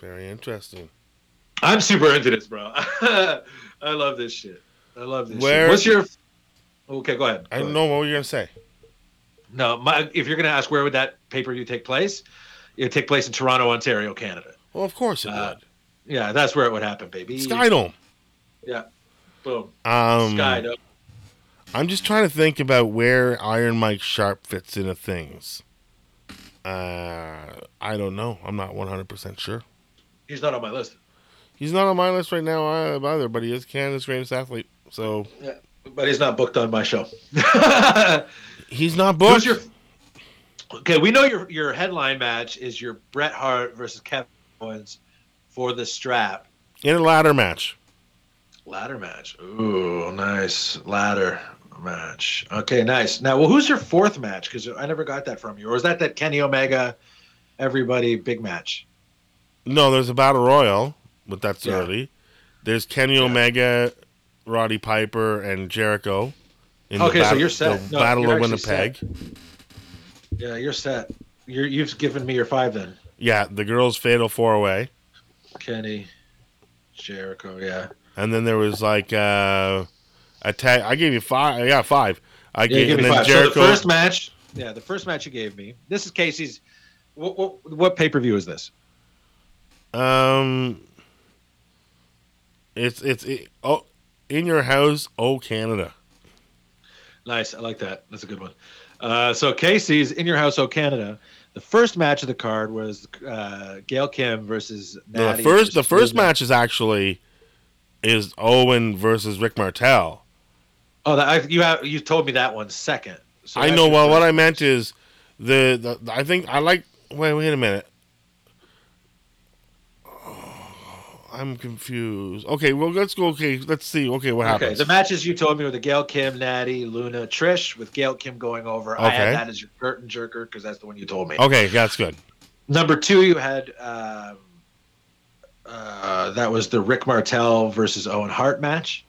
Very interesting. I'm super into this, bro. I love this shit. I love this. Where- shit. What's your? Okay, go ahead. I Go don't ahead. know what you're gonna say. No, my, if you're gonna ask where would that pay per view take place, it would take place in Toronto, Ontario, Canada. Well, of course it Uh, would. Yeah, that's where it would happen, baby. Skydome. Boom. Um, Sky. no. I'm just trying to think about where Iron Mike Sharpe fits into things. Uh, I don't know. I'm not 100% sure. He's not on my list, He's not on my list right now uh, either, but he is Canada's greatest athlete. So but he's not booked on my show. he's not booked. Your? Okay, we know your your headline match is your Bret Hart versus Kevin Owens for the strap. in a ladder match. Ladder match. Ooh, nice ladder match. Okay, nice. Now, well, who's your fourth match? Because I never got that from you. Or was that that Kenny Omega, everybody big match? No, there's a battle royal, but that's Yeah. early. There's Kenny Omega, Roddy Piper, and Jericho. In Okay, so battle, you're set. The No, Battle of Winnipeg. Yeah, you're set. You're, you've given me your five then. Yeah, the girls' fatal four way, Kenny, Jericho. Yeah. And then there was like uh, a tag. I gave you five. Yeah, five. I Yeah, gave, me then five. Jericho. So the first match, yeah, the first match you gave me. This is Casey's What what, what pay per view is this? Um, it's it's it, oh, in your house, oh Canada. Nice, I like that. That's a good one. Uh, so Casey's in your house, oh Canada. The first match of the card was uh, Gail Kim versus No, the first the first Luna. match is actually is Owen versus Rick Martel. Oh, that, I, you have you told me that one second. So I know. Well, what I meant is the, the I think I like. Wait, wait a minute. I'm confused. Okay, well let's go. Okay, let's see. Okay, what happens? Okay, the matches you told me were the Gail Kim, Natty, Luna, Trish, with Gail Kim going over. I Okay. had that as your curtain jerker because that's the one you told me. okay, that's good. Number two, you had um, uh, that was the Rick Martel versus Owen Hart match.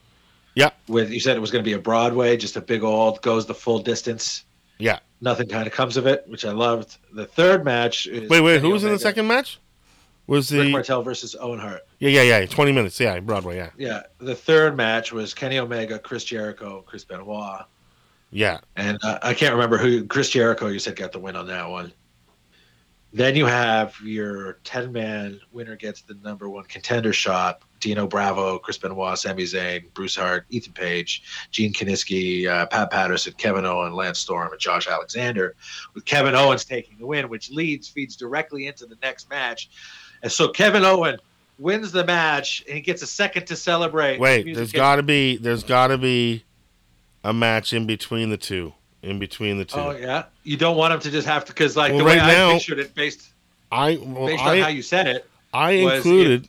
Yeah. With you said it was going to be a Broadway, just a big old goes the full distance. Yeah. Nothing kind of comes of it, which I loved. The third match is Wait, wait. Kenny Who was in the second match? Was the Rick Martel versus Owen Hart. yeah, yeah, yeah. Twenty minutes. Yeah, Broadway. Yeah, Yeah. The third match was Kenny Omega, Chris Jericho, Chris Benoit. yeah. And uh, I can't remember who Chris Jericho you said got the win on that one. Then you have your 10 man winner gets the number one contender shot. Dino Bravo, Chris Benoit, Sami Zayn, Bruce Hart, Ethan Page, Gene Kiniski, uh, Pat Patterson, Kevin Owen, Lance Storm, and Josh Alexander, with Kevin Owens taking the win, which leads, feeds directly into the next match. And so Kevin Owen wins the match and he gets a second to celebrate. Wait, there's got to be there's got to be a match in between the two. In between the two. Oh, yeah. You don't want them to just have to, because like Well, the way right I now- pictured it based. I well, based on how you said it. I included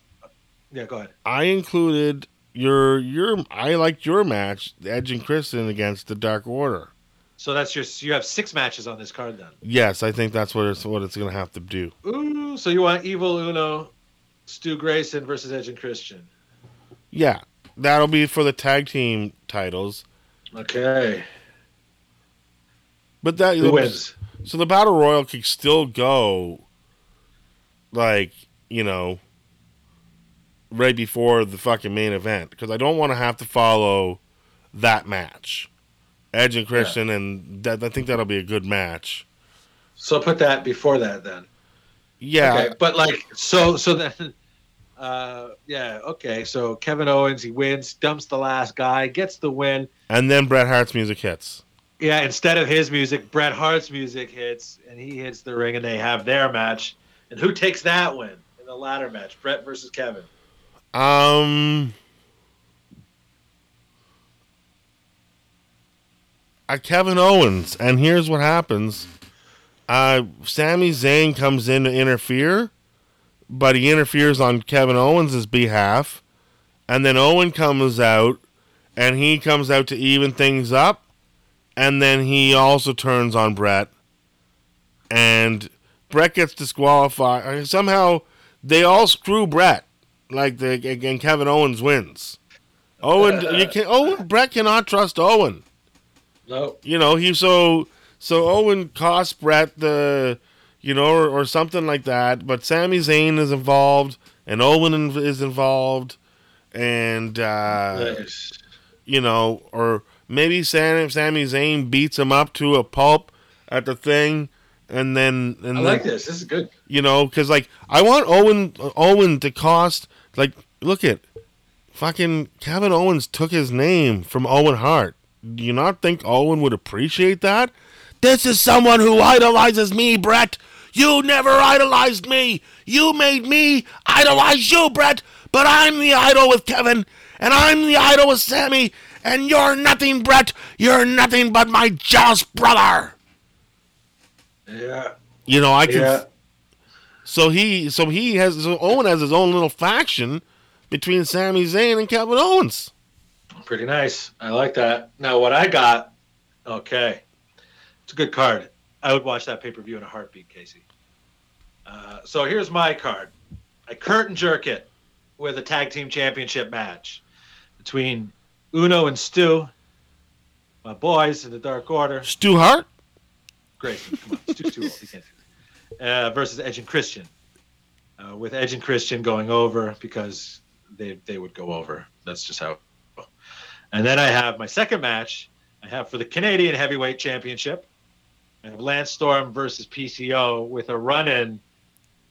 Yeah, go ahead. I included your your I liked your match, Edge and Christian against the Dark Order. So that's your you have six matches on this card then. Yes, I think that's what it's what it's gonna have to do. Ooh, so you want Evil Uno, Stu Grayson versus Edge and Christian. Yeah, that'll be for the tag team titles. Okay. But that Who wins? So the battle royal could still go, like you know, right before the fucking main event because I don't want to have to follow that match, Edge and Christian, and that, I think that'll be a good match. So put that before that then. Yeah, Okay, but like so so then uh yeah, okay. So Kevin Owens he wins, dumps the last guy, gets the win. and then Bret Hart's music hits. Yeah, instead of his music, Bret Hart's music hits and he hits the ring and they have their match. And who takes that win in the ladder match? Bret versus Kevin. Um, uh, Kevin Owens, and here's what happens. Uh, Sami Zayn comes in to interfere, but he interferes on Kevin Owens' behalf, and then Owen comes out, and he comes out to even things up, and then he also turns on Brett, and Brett gets disqualified. Uh, Somehow they all screw Brett like the and Kevin Owens wins. Owen, you can Owen Brett cannot trust Owen. No. You know he so so Owen costs Brett the you know or, or something like that. But Sami Zayn is involved and Owen is involved, and uh, Nice. you know or maybe Sam, Sami Zayn beats him up to a pulp at the thing. And then, and I then, like this. This is good. you know, because like I want Owen Owen to cost like look at fucking Kevin Owens took his name from Owen Hart. Do you not think Owen would appreciate that? This is someone who idolizes me, Brett. You never idolized me. You made me idolize you, Brett. But I'm the idol with Kevin, and I'm the idol with Sami, and you're nothing, Brett. You're nothing but my jealous brother. Yeah. You know, I can. Yeah. So he, so he has, so Owen has his own little faction between Sami Zayn and Kevin Owens. Pretty nice. I like that. Now, what I got, okay, it's a good card. I would watch that pay per view in a heartbeat, Casey. Uh, so here's my card. I curtain jerk it with a tag team championship match between Uno and Stu, my boys in the Dark Order. Stu Hart. Grayson, come on, Stu's too old. He can't do this. Uh, versus Edge and Christian. Uh, with Edge and Christian going over because they they would go over. That's just how. And then I have my second match. I have for the Canadian Heavyweight Championship. And Lance Storm versus PCO with a run in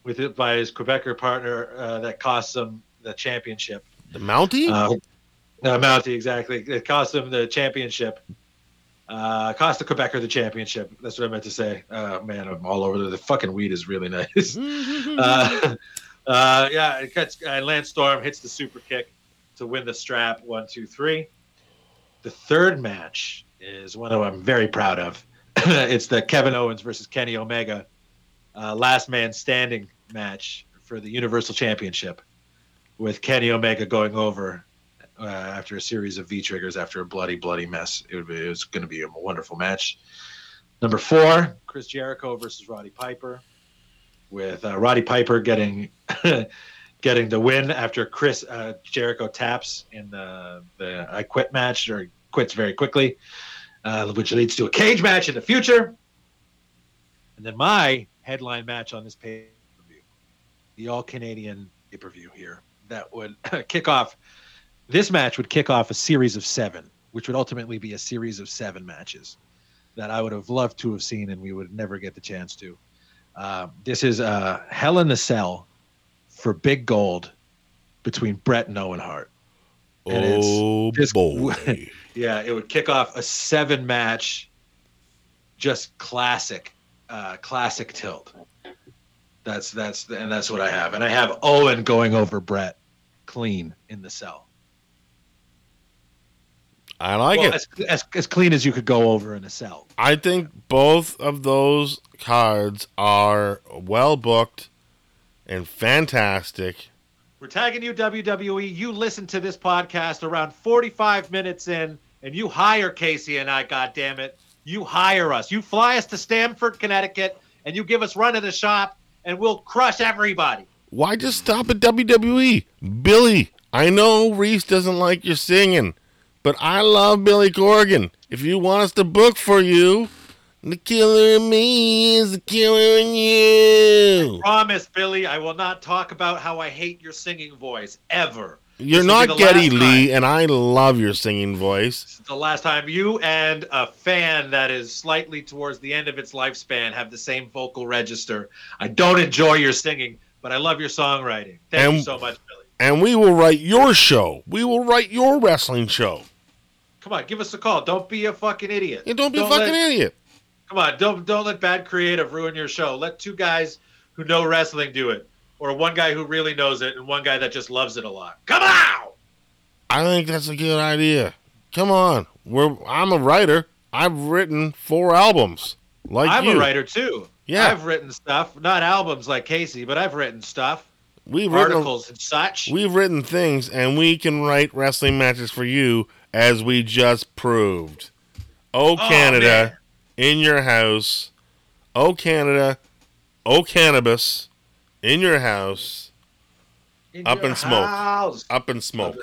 with it by his Quebecer partner uh, that cost him the championship. The Mountie? Uh, no, Mountie, exactly. It cost him the championship. Uh, cost the Quebecer the championship. That's what I meant to say. Uh, man, I'm all over the, the fucking weed is really nice. uh, uh, yeah, it cuts, uh, Lance Storm hits the super kick to win the strap. One, two, three. The third match is one of I'm very proud of. it's the Kevin Owens versus Kenny Omega uh, last man standing match for the Universal Championship, with Kenny Omega going over uh, after a series of V triggers after a bloody, bloody mess. It, be, it was going to be a wonderful match. Number four, Chris Jericho versus Roddy Piper, with uh, Roddy Piper getting getting the win after Chris uh, Jericho taps in the the I Quit match or quits very quickly, uh, which leads to a cage match in the future. And then my headline match on this pay per view, the All Canadian pay per view here, that would kick off. This match would kick off a series of seven, which would ultimately be a series of seven matches that I would have loved to have seen, and we would never get the chance to. Uh, this is uh, Hell in the Cell for Big Gold between Brett and Owen Hart. And it's- oh, this- boy. Yeah, it would kick off a seven match, just classic, uh, classic tilt. That's that's and that's what I have, and I have Owen going over Brett, clean in the cell. I like Well, it. as, as as clean as you could go over in a cell. I think both of those cards are well booked and fantastic. We're tagging you WWE. You listen to this podcast around 45 minutes in, and you hire Casey and I. God damn it, you hire us. You fly us to Stamford, Connecticut, and you give us run of the shop, and we'll crush everybody. Why just stop at WWE? Billy, I know Reese doesn't like your singing, but I love Billy Corgan. If you want us to book for you, the killer in me is the killer in you. Promise, Billy, I will not talk about how I hate your singing voice ever. You're This not Geddy Lee, and I love your singing voice. This is the last time you and a fan that is slightly towards the end of its lifespan have the same vocal register. I don't enjoy your singing, but I love your songwriting. Thank you so much, Billy. And we will write your show. We will write your wrestling show. Come on, give us a call. Don't be a fucking idiot. Yeah, don't be Don't a fucking let- idiot. Come on, don't don't let bad creative ruin your show. Let two guys who know wrestling do it, or one guy who really knows it and one guy that just loves it a lot. Come on! I think that's a good idea. Come on. We're I'm a writer. I've written four albums. Like I'm you. a writer too. Yeah. I've written stuff, not albums like Casey, but I've written stuff, We've written articles and such. we've written things and we can write wrestling matches for you as we just proved. Oh, Oh, Canada in your house. Oh Canada. Oh cannabis in your house. In up your in smoke. house. Up in smoke.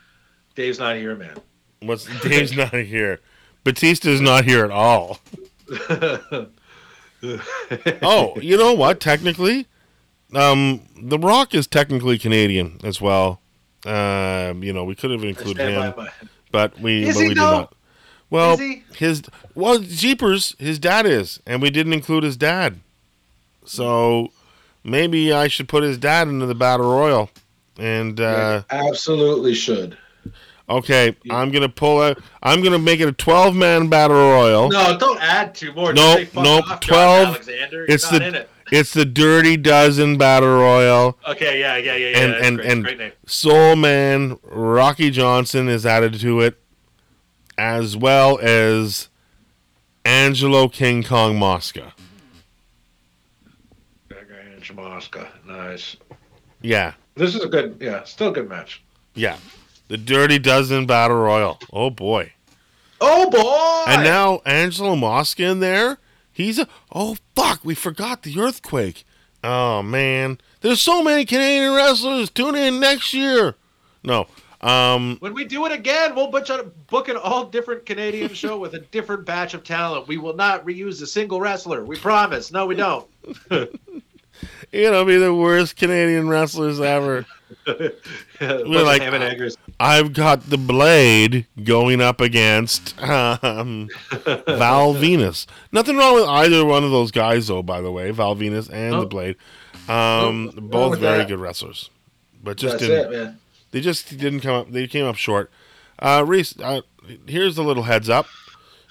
Dave's not here, man. What's Dave's not here. Batista's not here at all. Oh, you know what? Technically, um, The Rock is technically Canadian as well. Um, you know, we could have included him, by my- but we Is but we did though? not. Well, his well, Jeepers, his dad is, and we didn't include his dad. So maybe I should put his dad into the battle royal. And uh, absolutely should. okay, I'm gonna pull out. I'm gonna make it a 12 man battle royal. No, don't add two more. Nope, Just say fuck nope, 12. Alexander. It's the- in it. It's the Dirty Dozen battle royal. Okay, yeah, yeah, yeah, yeah. and and great. and great name. Soul Man Rocky Johnson is added to it, as well as Angelo King Kong Mosca. Mosca. Nice. Yeah, This is a good, yeah, still a good match. yeah, the Dirty Dozen Battle Royal. Oh boy! Oh boy! And now Angelo Mosca in there. He's a oh fuck! We forgot the earthquake. Oh man, there's so many Canadian wrestlers. Tune in next year. No, um, when we do it again, we'll book, book an all different Canadian show with a different batch of talent. We will not reuse a single wrestler. We promise. No, we don't. you know, be the worst Canadian wrestlers ever. We're like, ham and uh, eggers. I've got the blade going up against um, Val Venis. Nothing wrong with either one of those guys, though. By the way, Val Venis and the Blade, um, Nope, wrong both very that. good wrestlers, but just That's didn't. it, man. They just didn't come up. They came up short. Uh, Reese, uh, here's a little heads up.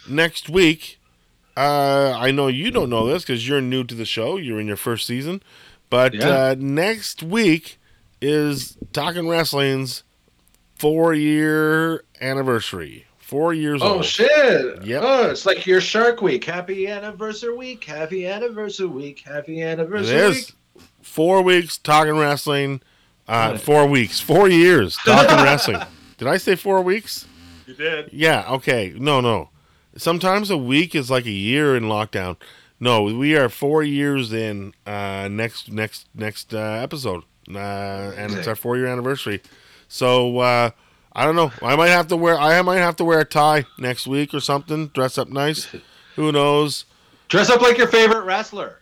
Next week, uh, I know you don't know this because you're new to the show. You're in your first season, but Yeah. uh, next week is Talking Wrestling's four year anniversary. Four years Oh old. shit! Yep. Oh, it's like your Shark Week. Happy anniversary week. Happy anniversary week. Happy anniversary is week. four weeks talking wrestling. Uh, Right. four weeks, four years talking wrestling. Did I say four weeks? You did. Yeah, okay. No, no. Sometimes a week is like a year in lockdown. No, we are four years in uh, next next next uh, episode, uh, and it's our four year anniversary. So uh, I don't know. I might have to wear. I might have to wear a tie next week or something. Dress up nice. Who knows? Dress up like your favorite wrestler.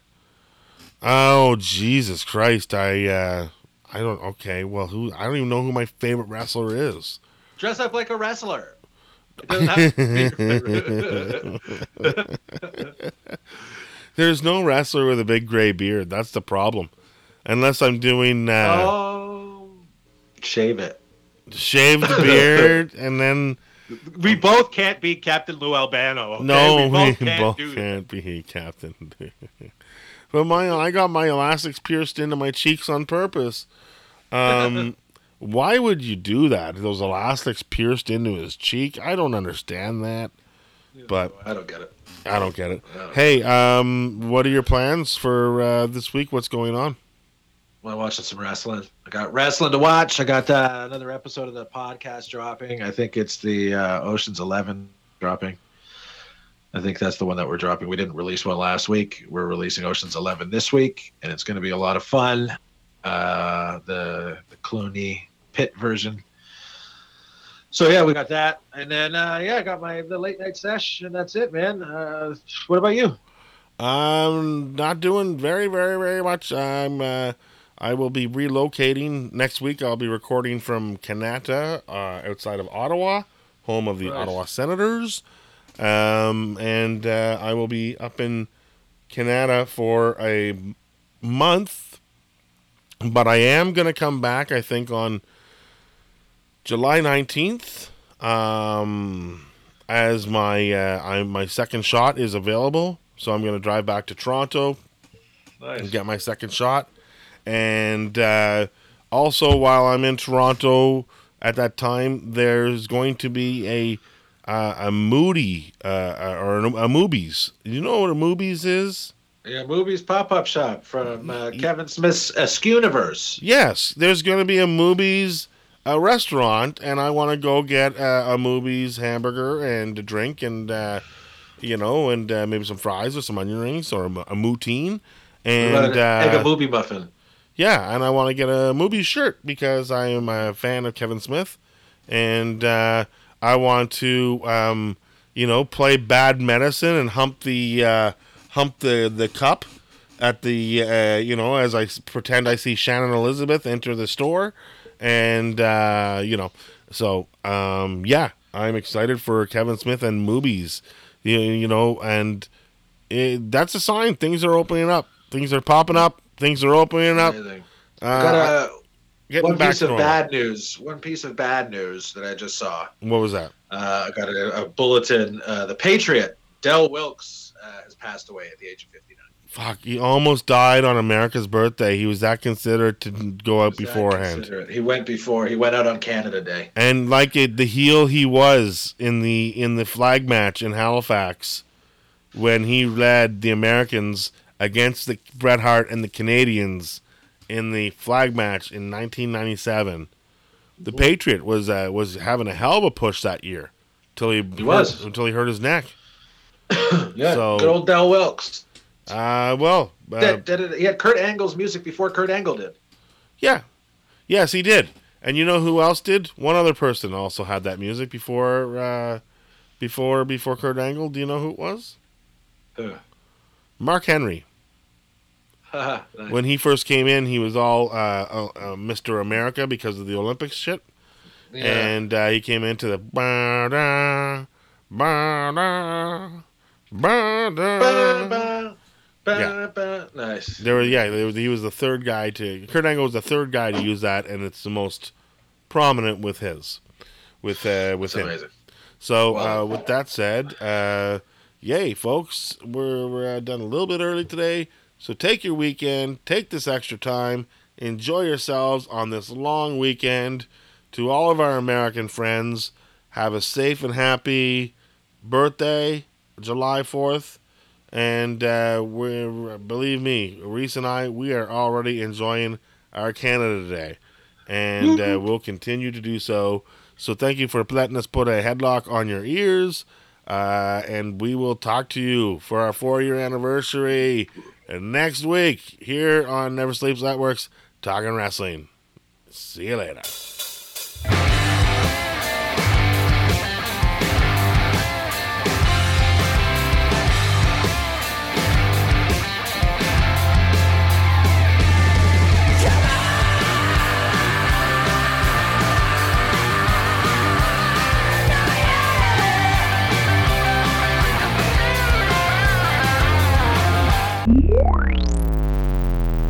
Oh Jesus Christ! I uh, I don't. Okay, well, who? I don't even know who my favorite wrestler is. Dress up like a wrestler. It doesn't have to be- There's no wrestler with a big gray beard. That's the problem. Unless I'm doing uh, oh, shave it. shave the beard and then We both can't be Captain Lou Albano. okay? no, we both we can't both do can't be captain. but my I got my elastics pierced into my cheeks on purpose. Um, why would you do that? Those elastics pierced into his cheek. I don't understand that. But I don't get it. I don't get it. No. Hey, um, what are your plans for uh, this week? What's going on? Want to watch some wrestling? I got wrestling to watch. I got uh, another episode of the podcast dropping. I think it's the uh, Ocean's Eleven dropping. I think that's the one that we're dropping. We didn't release one last week. We're releasing Ocean's Eleven this week, and it's going to be a lot of fun. Uh, the the Clooney pit version. So yeah, we got that, and then uh, yeah, I got my the late night sesh, and that's it, man. Uh, what about you? I'm not doing very, very, very much. I'm. Uh, I will be relocating next week. I'll be recording from Kanata, uh, outside of Ottawa, home of the Nice. Ottawa Senators, um, and uh, I will be up in Kanata for a month. But I am going to come back. I think on July nineteenth. Um, as my uh, I, my second shot is available, so I'm going to drive back to Toronto and get my second shot. And uh, also, while I'm in Toronto at that time, there's going to be a uh, a Moody uh, or a, Moobies. You know what a Moobies is? Yeah, movies pop up shop from uh, Kevin Smith's Askewniverse. Yes, there's going to be a Moobies a restaurant, and I want to go get uh, a Moobies hamburger and a drink, and uh, you know, and uh, maybe some fries or some onion rings or a, a moutine. And egg uh, a movie muffin. Yeah, and I want to get a movie shirt because I am a fan of Kevin Smith, and uh, I want to, um, you know, play bad medicine and hump the uh, hump the the cup at the uh, you know as I pretend I see Shannon Elizabeth enter the store, and uh, you know, so um, yeah, I'm excited for Kevin Smith and movies, you, you know, and it, that's a sign things are opening up, things are popping up, things are opening up. Amazing. Uh, got a getting one back piece of normal. bad news. One piece of bad news that I just saw. What was that? Uh, I got a, a bulletin. Uh, the Patriot, Del Wilkes, uh, has passed away at the age of 59. Fuck, he almost died on America's birthday. He was that considerate to go out beforehand. He went before. He went out on Canada Day. And like it, the heel he was in the in the flag match in Halifax, when he led the Americans against the Bret Hart and the Canadians in the flag match in 1997. The Patriot was uh, was having a hell of a push that year, till he, He was. until he hurt his neck. yeah, So- good old Del Wilkes. Uh, well, uh, Did- did it- he had Kurt Angle's music before Kurt Angle did. Yeah. Yes, he did. And you know who else did? One other person also had that music before uh before before Kurt Angle. Do you know who it was? Who? Mark Henry. Nice. When he first came in, he was all uh, uh, uh, Mr. America because of the Olympics shit. Yeah. And uh, he came into the ba, ba, Yeah. ba. Nice. There was yeah, there was, he was the third guy to Kurt Angle was the third guy to use that, and it's the most prominent with his, with uh, with That's him. amazing. So Wow. uh, with that said, uh, yay, folks, we're we're uh, done a little bit early today. So take your weekend, take this extra time, enjoy yourselves on this long weekend. To all of our American friends, have a safe and happy birthday, July Fourth. And uh, we're believe me, Reese and I, we are already enjoying our Canada Day, and uh, we'll continue to do so. So thank you for letting us put a headlock on your ears, uh, and we will talk to you for our four-year anniversary next week here on Never Sleeps Networks talking wrestling. See you later.